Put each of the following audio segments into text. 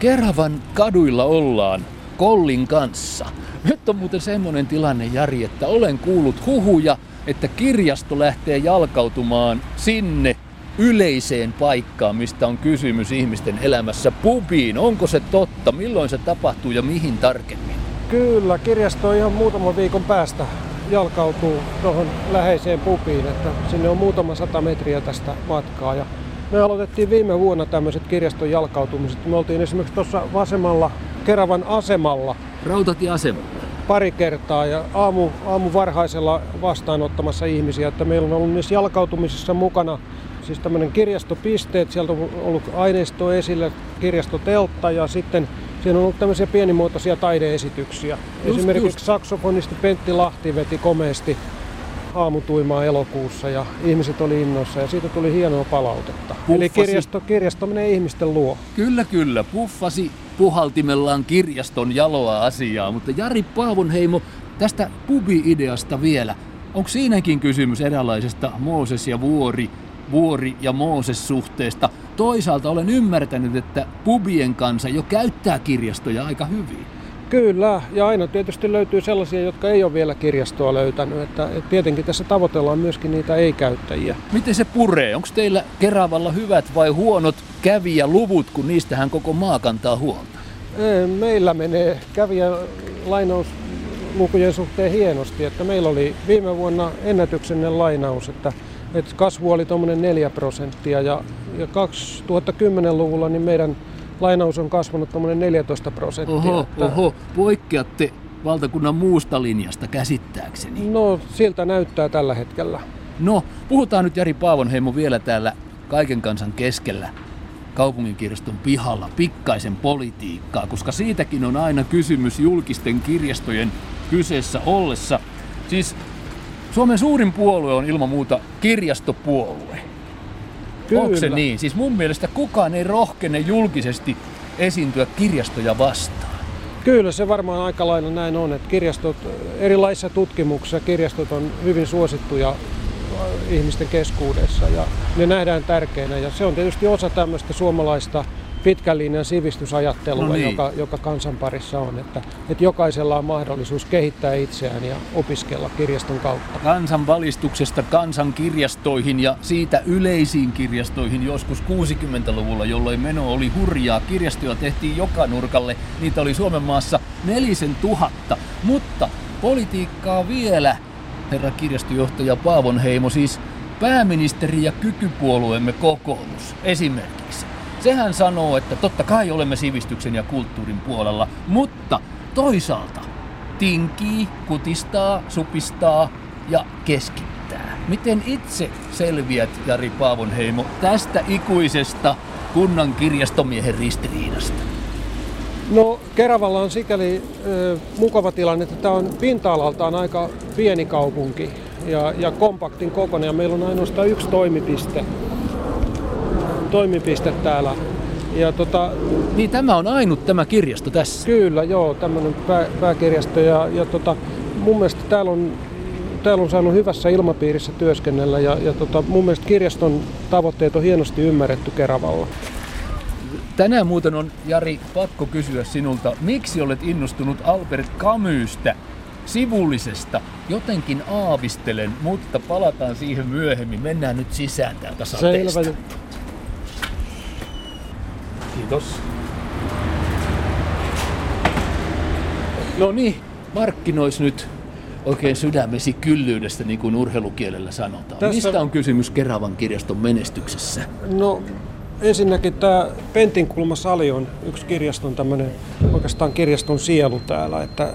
Keravan kaduilla ollaan Kollin kanssa. Nyt on muuten semmoinen tilanne, Jari, että olen kuullut huhuja, että kirjasto lähtee jalkautumaan sinne yleiseen paikkaan, mistä on kysymys ihmisten elämässä, pubiin. Onko se totta? Milloin se tapahtuu ja mihin tarkemmin? Kyllä, kirjasto ihan muutaman viikon päästä jalkautuu tuohon läheiseen pubiin, että sinne on muutama sata metriä tästä matkaa. Ja me aloitettiin viime vuonna tämmöiset kirjaston jalkautumiset. Me oltiin esimerkiksi tuossa vasemmalla Keravan asemalla. Rautatieasemalla. Pari kertaa ja aamu, aamu varhaisella vastaanottamassa ihmisiä, että meillä on ollut niissä jalkautumisissa mukana siis tämmöinen kirjastopisteet, sieltä on ollut aineisto esillä, kirjastoteltta ja sitten siinä on ollut tämmöisiä pienimuotoisia taideesityksiä. Just, Esimerkiksi just. saksofonisti Pentti Lahti veti komeasti aamutuimaa elokuussa ja ihmiset oli innoissa ja siitä tuli hienoa palautetta. Puffasi. Eli kirjasto, kirjasto menee ihmisten luo. Kyllä, kyllä. Puffasi puhaltimellaan kirjaston jaloa asiaa, mutta Jari Paavonheimo, tästä pubi-ideasta vielä. Onko siinäkin kysymys eräänlaisesta Mooses ja Vuori Vuori- ja Mooses-suhteesta. Toisaalta olen ymmärtänyt, että pubien kanssa jo käyttää kirjastoja aika hyvin. Kyllä, ja aina tietysti löytyy sellaisia, jotka ei ole vielä kirjastoa löytänyt. Että, että tietenkin tässä tavoitellaan myöskin niitä ei-käyttäjiä. Miten se puree? Onko teillä Keravalla hyvät vai huonot kävijäluvut, kun niistähän koko maa kantaa huolta? Meillä menee kävijä lainauslukujen suhteen hienosti. Että meillä oli viime vuonna ennätyksenne lainaus, että et kasvu oli tuommoinen 4 prosenttia ja, ja 2010-luvulla niin meidän lainaus on kasvanut tuommoinen 14 prosenttia. Oho, että... oho, poikkeatte valtakunnan muusta linjasta käsittääkseni. No, siltä näyttää tällä hetkellä. No, puhutaan nyt Jari Paavonheimo vielä täällä kaiken kansan keskellä kaupunginkirjaston pihalla pikkaisen politiikkaa, koska siitäkin on aina kysymys julkisten kirjastojen kyseessä ollessa. Siis Suomen suurin puolue on ilman muuta kirjastopuolue. Kyllä. Onko se niin? Siis mun mielestä kukaan ei rohkene julkisesti esiintyä kirjastoja vastaan. Kyllä se varmaan aika lailla näin on, että kirjastot, erilaisissa tutkimuksissa kirjastot on hyvin suosittuja äh, ihmisten keskuudessa ja ne nähdään tärkeinä ja se on tietysti osa tämmöistä suomalaista pitkän linjan sivistysajattelua, no niin. joka, joka kansan parissa on, että, että jokaisella on mahdollisuus kehittää itseään ja opiskella kirjaston kautta. Kansan valistuksesta kansan kirjastoihin ja siitä yleisiin kirjastoihin joskus 60-luvulla, jolloin meno oli hurjaa. Kirjastoja tehtiin joka nurkalle, niitä oli Suomen maassa nelisen tuhatta, mutta politiikkaa vielä, herra kirjastojohtaja Paavonheimo, siis pääministeri ja kykypuolueemme kokoomus esimerkiksi Sehän sanoo, että totta kai olemme sivistyksen ja kulttuurin puolella, mutta toisaalta tinkii, kutistaa, supistaa ja keskittää. Miten itse selviät, Jari Paavonheimo, tästä ikuisesta kunnan kirjastomiehen ristiriidasta? No Keravalla on sikäli ö, mukava tilanne, että tämä on pinta-alaltaan aika pieni kaupunki ja, ja kompaktin kokoinen ja meillä on ainoastaan yksi toimipiste toimipiste täällä. Ja tota, niin tämä on ainut tämä kirjasto tässä? Kyllä, joo, tämmöinen pää, pääkirjasto. Ja, ja tota, mun mielestä täällä on, täällä on saanut hyvässä ilmapiirissä työskennellä ja, ja tota, mun mielestä kirjaston tavoitteet on hienosti ymmärretty Keravalla. Tänään muuten on, Jari, pakko kysyä sinulta, miksi olet innostunut Albert Camusta sivullisesta? Jotenkin aavistelen, mutta palataan siihen myöhemmin. Mennään nyt sisään täältä sateesta. Selvä. Kiitos. No niin, markkinois nyt oikein sydämesi kyllyydestä, niin kuin urheilukielellä sanotaan. Tässä... Mistä on kysymys Keravan kirjaston menestyksessä? No ensinnäkin tämä Pentinkulma-sali on yksi kirjaston tämmöinen, oikeastaan kirjaston sielu täällä, että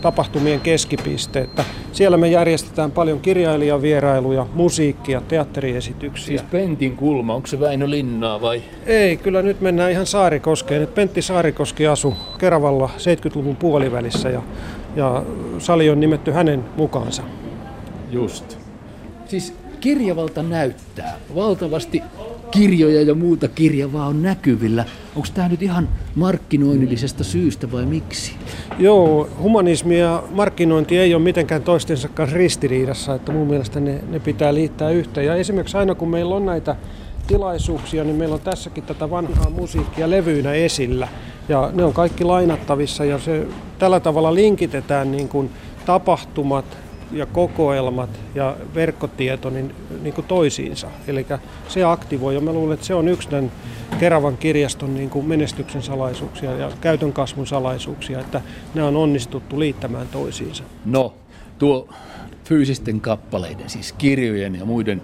tapahtumien keskipiste. Että siellä me järjestetään paljon kirjailijavierailuja, musiikkia, teatteriesityksiä. Siis Pentin kulma, onko se Väinö Linnaa vai? Ei, kyllä nyt mennään ihan Saarikoskeen. Nyt Pentti Saarikoski asui Keravalla 70-luvun puolivälissä ja, ja sali on nimetty hänen mukaansa. Just. Siis kirjavalta näyttää valtavasti kirjoja ja muuta kirjavaa on näkyvillä. Onko tämä nyt ihan markkinoinnillisesta syystä vai miksi? Joo, humanismi ja markkinointi ei ole mitenkään toistensa kanssa ristiriidassa, että mun mielestä ne, ne pitää liittää yhteen. Ja esimerkiksi aina kun meillä on näitä tilaisuuksia, niin meillä on tässäkin tätä vanhaa musiikkia levyinä esillä. Ja ne on kaikki lainattavissa ja se tällä tavalla linkitetään niin kuin tapahtumat ja kokoelmat ja verkkotieto niin, niin kuin toisiinsa. Eli se aktivoi ja mä luulen, että se on yksi tämän Keravan kirjaston niin kuin menestyksen salaisuuksia ja käytön kasvun salaisuuksia, että ne on onnistuttu liittämään toisiinsa. No, tuo fyysisten kappaleiden, siis kirjojen ja muiden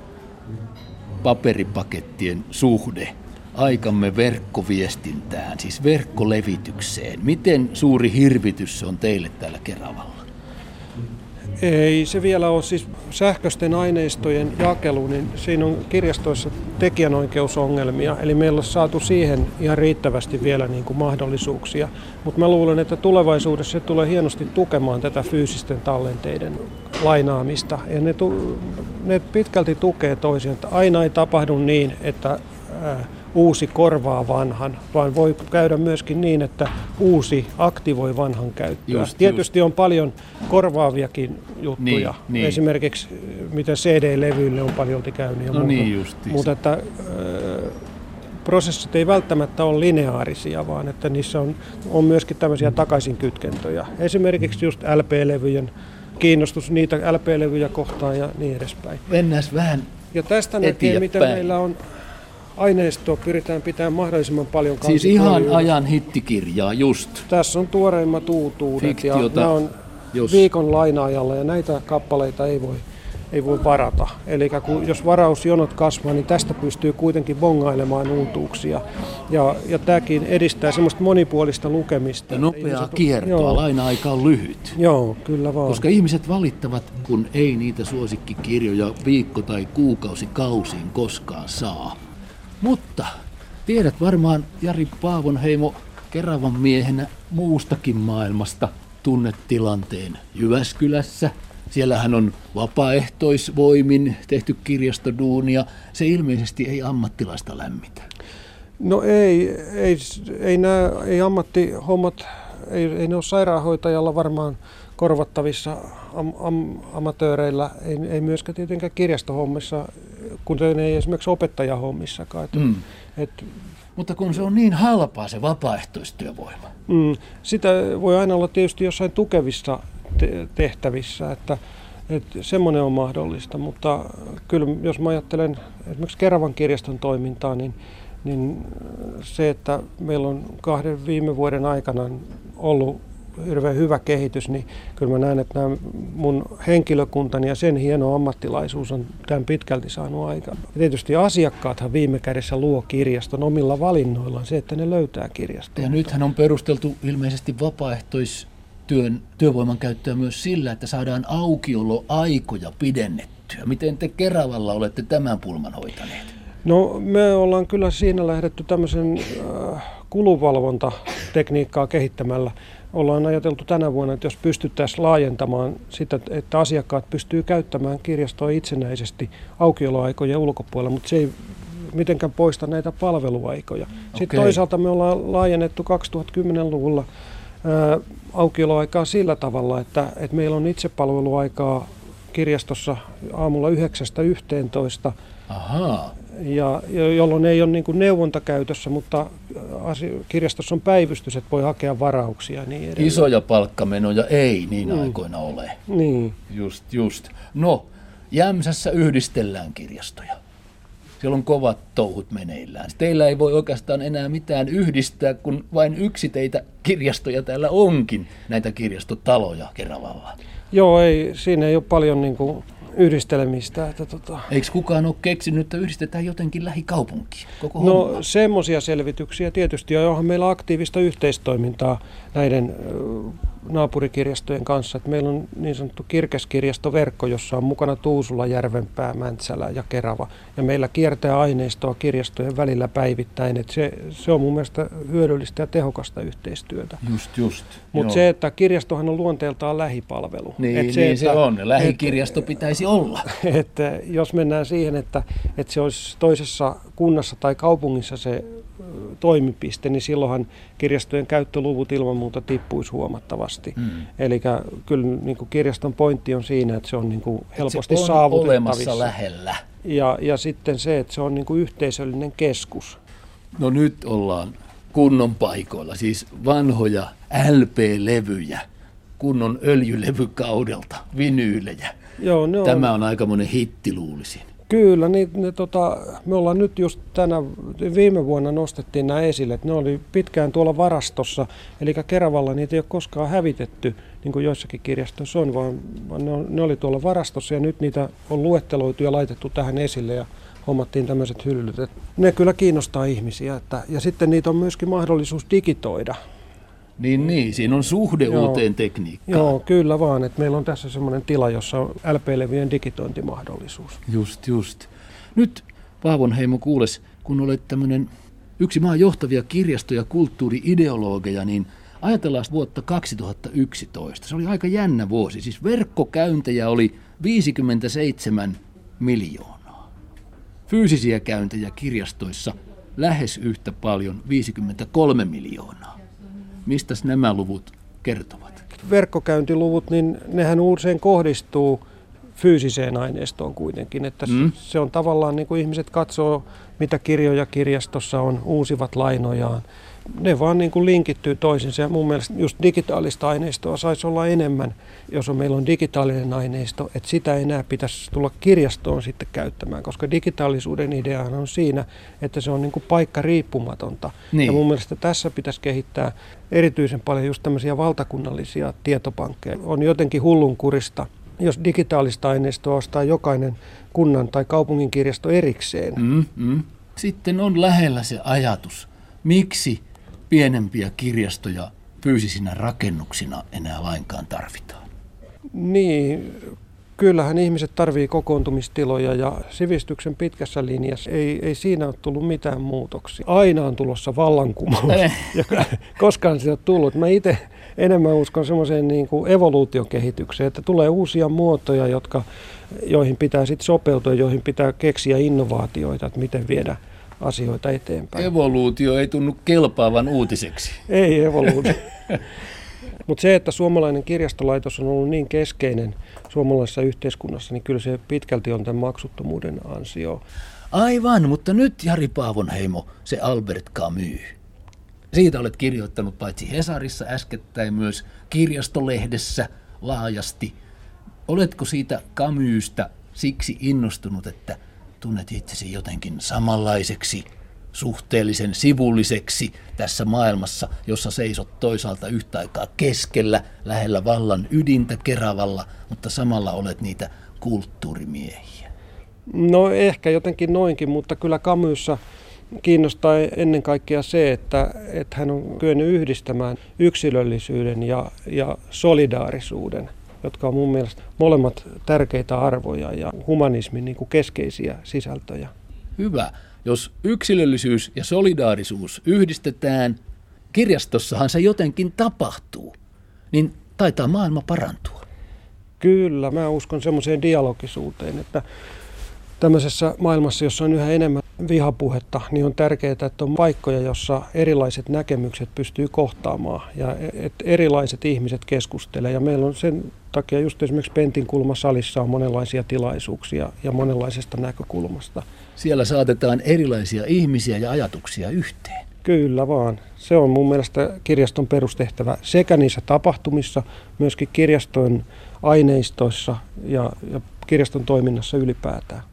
paperipakettien suhde aikamme verkkoviestintään, siis verkkolevitykseen. Miten suuri hirvitys se on teille täällä Keravalla? Ei se vielä ole siis sähköisten aineistojen jakelu, niin siinä on kirjastoissa tekijänoikeusongelmia, eli meillä on saatu siihen ihan riittävästi vielä niin kuin mahdollisuuksia. Mutta mä luulen, että tulevaisuudessa se tulee hienosti tukemaan tätä fyysisten tallenteiden lainaamista. Ja ne, tu- ne pitkälti tukee toisiaan, aina ei tapahdu niin, että ää, uusi korvaa vanhan, vaan voi käydä myöskin niin, että uusi aktivoi vanhan käyttöä. Just, Tietysti just. on paljon korvaaviakin juttuja. Niin, niin. Esimerkiksi mitä CD-levyille on paljon käynyt ja no muuta. Niin Mutta että äh, prosessit ei välttämättä ole lineaarisia, vaan että niissä on, on myöskin tämmöisiä takaisinkytkentöjä. Esimerkiksi just LP-levyjen kiinnostus niitä LP-levyjä kohtaan ja niin edespäin. Mennään vähän Ja tästä näkee, miten meillä on aineistoa pyritään pitämään mahdollisimman paljon Siis ihan ajan hittikirjaa just. Tässä on tuoreimmat uutuudet Fiktiota, ja nämä on jos... viikon lainaajalla ja näitä kappaleita ei voi, ei voi varata. Eli jos varausjonot kasvaa, niin tästä pystyy kuitenkin bongailemaan uutuuksia. Ja, ja tämäkin edistää semmoista monipuolista lukemista. Ja nopeaa ihmiset, kiertoa, joo. laina-aika on lyhyt. Joo, kyllä vaan. Koska ihmiset valittavat, kun ei niitä suosikkikirjoja viikko- tai kuukausi kausiin koskaan saa. Mutta tiedät varmaan Jari Paavonheimo Keravan miehenä muustakin maailmasta tunnet tilanteen Jyväskylässä. Siellähän on vapaaehtoisvoimin tehty kirjastoduunia. Se ilmeisesti ei ammattilaista lämmitä. No ei, ei, ei, nämä, ei ammattihommat, ei, ei ne ole sairaanhoitajalla varmaan korvattavissa am, am, amatööreillä, ei, ei myöskään tietenkään kirjastohommissa, kuten ei esimerkiksi opettajahommissakaan. Et, mm. et, mutta kun se on niin halpaa se vapaaehtoistyövoima. Mm, sitä voi aina olla tietysti jossain tukevissa te- tehtävissä, että, että semmoinen on mahdollista, mutta kyllä jos mä ajattelen esimerkiksi Keravan kirjaston toimintaa, niin, niin se, että meillä on kahden viime vuoden aikana ollut hirveän hyvä kehitys, niin kyllä mä näen, että nämä mun henkilökuntani ja sen hieno ammattilaisuus on tämän pitkälti saanut aikaan. Ja tietysti asiakkaathan viime kädessä luo kirjaston omilla valinnoillaan se, että ne löytää kirjaston. Ja nythän on perusteltu ilmeisesti vapaaehtois työn, työvoiman käyttöä myös sillä, että saadaan aukioloaikoja pidennettyä. Miten te Keravalla olette tämän pulman hoitaneet? No me ollaan kyllä siinä lähdetty tämmöisen äh, kulunvalvontatekniikkaa kehittämällä ollaan ajateltu tänä vuonna, että jos pystyttäisiin laajentamaan sitä, että asiakkaat pystyy käyttämään kirjastoa itsenäisesti aukioloaikojen ulkopuolella, mutta se ei mitenkään poista näitä palveluaikoja. Okay. Sitten toisaalta me ollaan laajennettu 2010-luvulla ää, aukioloaikaa sillä tavalla, että, että meillä on itsepalveluaikaa kirjastossa aamulla 9.11. Ahaa ja, jolloin ei ole niin kuin neuvonta käytössä, mutta asia, kirjastossa on päivystys, että voi hakea varauksia. Niin edelleen. Isoja palkkamenoja ei niin mm. aikoina ole. Niin. Just, just. No, Jämsässä yhdistellään kirjastoja. Siellä on kovat touhut meneillään. Teillä ei voi oikeastaan enää mitään yhdistää, kun vain yksi teitä kirjastoja täällä onkin, näitä kirjastotaloja Keravalla. Joo, ei, siinä ei ole paljon niin kuin yhdistelemistä. Että tota... Eikö kukaan ole keksinyt, että yhdistetään jotenkin lähikaupunkiin? Koko no semmoisia selvityksiä tietysti, ja onhan meillä aktiivista yhteistoimintaa näiden naapurikirjastojen kanssa. Että meillä on niin sanottu kirkeskirjastoverkko, jossa on mukana Tuusula, Järvenpää, Mäntsälä ja Kerava. Ja meillä kiertää aineistoa kirjastojen välillä päivittäin. Että se, se on mun mielestä hyödyllistä ja tehokasta yhteistyötä. Just, just. Mutta se, että kirjastohan on luonteeltaan lähipalvelu. Niin, et se, niin että, se on. Lähikirjasto et, pitäisi olla. Että jos mennään siihen, että, että se olisi toisessa kunnassa tai kaupungissa se toimipiste, niin silloinhan kirjastojen käyttöluvut ilman muuta tippuisi huomattavasti. Mm. Eli kyllä niin kuin kirjaston pointti on siinä, että se on niin kuin helposti se on saavutettavissa. lähellä. Ja, ja sitten se, että se on niin kuin yhteisöllinen keskus. No nyt ollaan kunnon paikoilla, siis vanhoja LP-levyjä, kunnon öljylevykaudelta, vinyylejä. Joo, ne on... Tämä on aikamoinen hitti, luulisin. Kyllä, niin, ne, tota, me ollaan nyt just tänä, viime vuonna nostettiin nämä esille, että ne oli pitkään tuolla varastossa, eli Keravalla niitä ei ole koskaan hävitetty, niin kuin joissakin kirjastoissa on, vaan, vaan ne, on, ne oli tuolla varastossa ja nyt niitä on luetteloitu ja laitettu tähän esille ja hommattiin tämmöiset hyllyt. Et ne kyllä kiinnostaa ihmisiä, että, ja sitten niitä on myöskin mahdollisuus digitoida. Niin, niin, siinä on suhde Joo. uuteen tekniikkaan. Joo, kyllä vaan, että meillä on tässä semmoinen tila, jossa on LP-levyjen digitointimahdollisuus. Just, just. Nyt Paavonheimo kuules, kun olet tämmöinen yksi maan johtavia kirjasto- ja kulttuuriideologeja, niin ajatellaan vuotta 2011. Se oli aika jännä vuosi. Siis verkkokäyntejä oli 57 miljoonaa. Fyysisiä käyntejä kirjastoissa lähes yhtä paljon, 53 miljoonaa. Mistä nämä luvut kertovat? Verkkokäyntiluvut, niin nehän usein kohdistuu fyysiseen aineistoon kuitenkin. Että mm. Se on tavallaan niin kuin ihmiset katsoo, mitä kirjoja kirjastossa on, uusivat lainojaan ne vaan niin kuin linkittyy toisinsa ja mun mielestä just digitaalista aineistoa saisi olla enemmän, jos on, meillä on digitaalinen aineisto, että sitä ei enää pitäisi tulla kirjastoon sitten käyttämään, koska digitaalisuuden ideahan on siinä, että se on niin kuin paikka riippumatonta. Niin. Ja mun mielestä tässä pitäisi kehittää erityisen paljon just tämmöisiä valtakunnallisia tietopankkeja. On jotenkin hullunkurista, jos digitaalista aineistoa ostaa jokainen kunnan tai kaupungin kirjasto erikseen. Mm, mm. Sitten on lähellä se ajatus, miksi pienempiä kirjastoja fyysisinä rakennuksina enää lainkaan tarvitaan? Niin, kyllähän ihmiset tarvii kokoontumistiloja ja sivistyksen pitkässä linjassa ei, ei siinä ole tullut mitään muutoksia. Aina on tulossa vallankumous, eh. ja koskaan sitä on tullut. Mä itse enemmän uskon semmoiseen niin kuin evoluutiokehitykseen, että tulee uusia muotoja, jotka, joihin pitää sitten sopeutua, joihin pitää keksiä innovaatioita, että miten viedä asioita eteenpäin. Evoluutio ei tunnu kelpaavan uutiseksi. Ei evoluutio. Mutta se, että suomalainen kirjastolaitos on ollut niin keskeinen suomalaisessa yhteiskunnassa, niin kyllä se pitkälti on tämän maksuttomuuden ansio. Aivan, mutta nyt Jari Paavonheimo, se Albert Camus. Siitä olet kirjoittanut paitsi Hesarissa äskettäin myös kirjastolehdessä laajasti. Oletko siitä Camusta siksi innostunut, että – tunnet itsesi jotenkin samanlaiseksi, suhteellisen sivulliseksi tässä maailmassa, jossa seisot toisaalta yhtä aikaa keskellä, lähellä vallan ydintä Keravalla, mutta samalla olet niitä kulttuurimiehiä? No ehkä jotenkin noinkin, mutta kyllä Kamyssä kiinnostaa ennen kaikkea se, että, että hän on kyennyt yhdistämään yksilöllisyyden ja, ja solidaarisuuden – jotka on mun mielestä molemmat tärkeitä arvoja ja humanismin niin kuin keskeisiä sisältöjä. Hyvä. Jos yksilöllisyys ja solidaarisuus yhdistetään, kirjastossahan se jotenkin tapahtuu, niin taitaa maailma parantua. Kyllä, mä uskon semmoiseen dialogisuuteen, että tämmöisessä maailmassa, jossa on yhä enemmän vihapuhetta, niin on tärkeää, että on paikkoja, jossa erilaiset näkemykset pystyy kohtaamaan ja että erilaiset ihmiset keskustelevat. Ja meillä on sen takia just esimerkiksi Pentin kulmasalissa on monenlaisia tilaisuuksia ja monenlaisesta näkökulmasta. Siellä saatetaan erilaisia ihmisiä ja ajatuksia yhteen. Kyllä vaan. Se on mun mielestä kirjaston perustehtävä sekä niissä tapahtumissa, myöskin kirjaston aineistoissa ja, ja kirjaston toiminnassa ylipäätään.